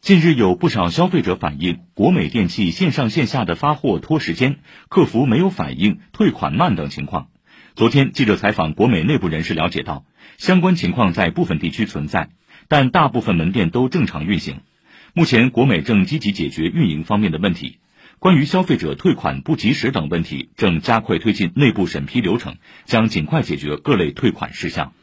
近日有不少消费者反映国美电器线上线下的发货拖时间客服没有反应退款慢等情况。昨天记者采访国美内部人士了解到相关情况在部分地区存在但大部分门店都正常运行。目前国美正积极解决运营方面的问题。关于消费者退款不及时等问题正加快推进内部审批流程将尽快解决各类退款事项。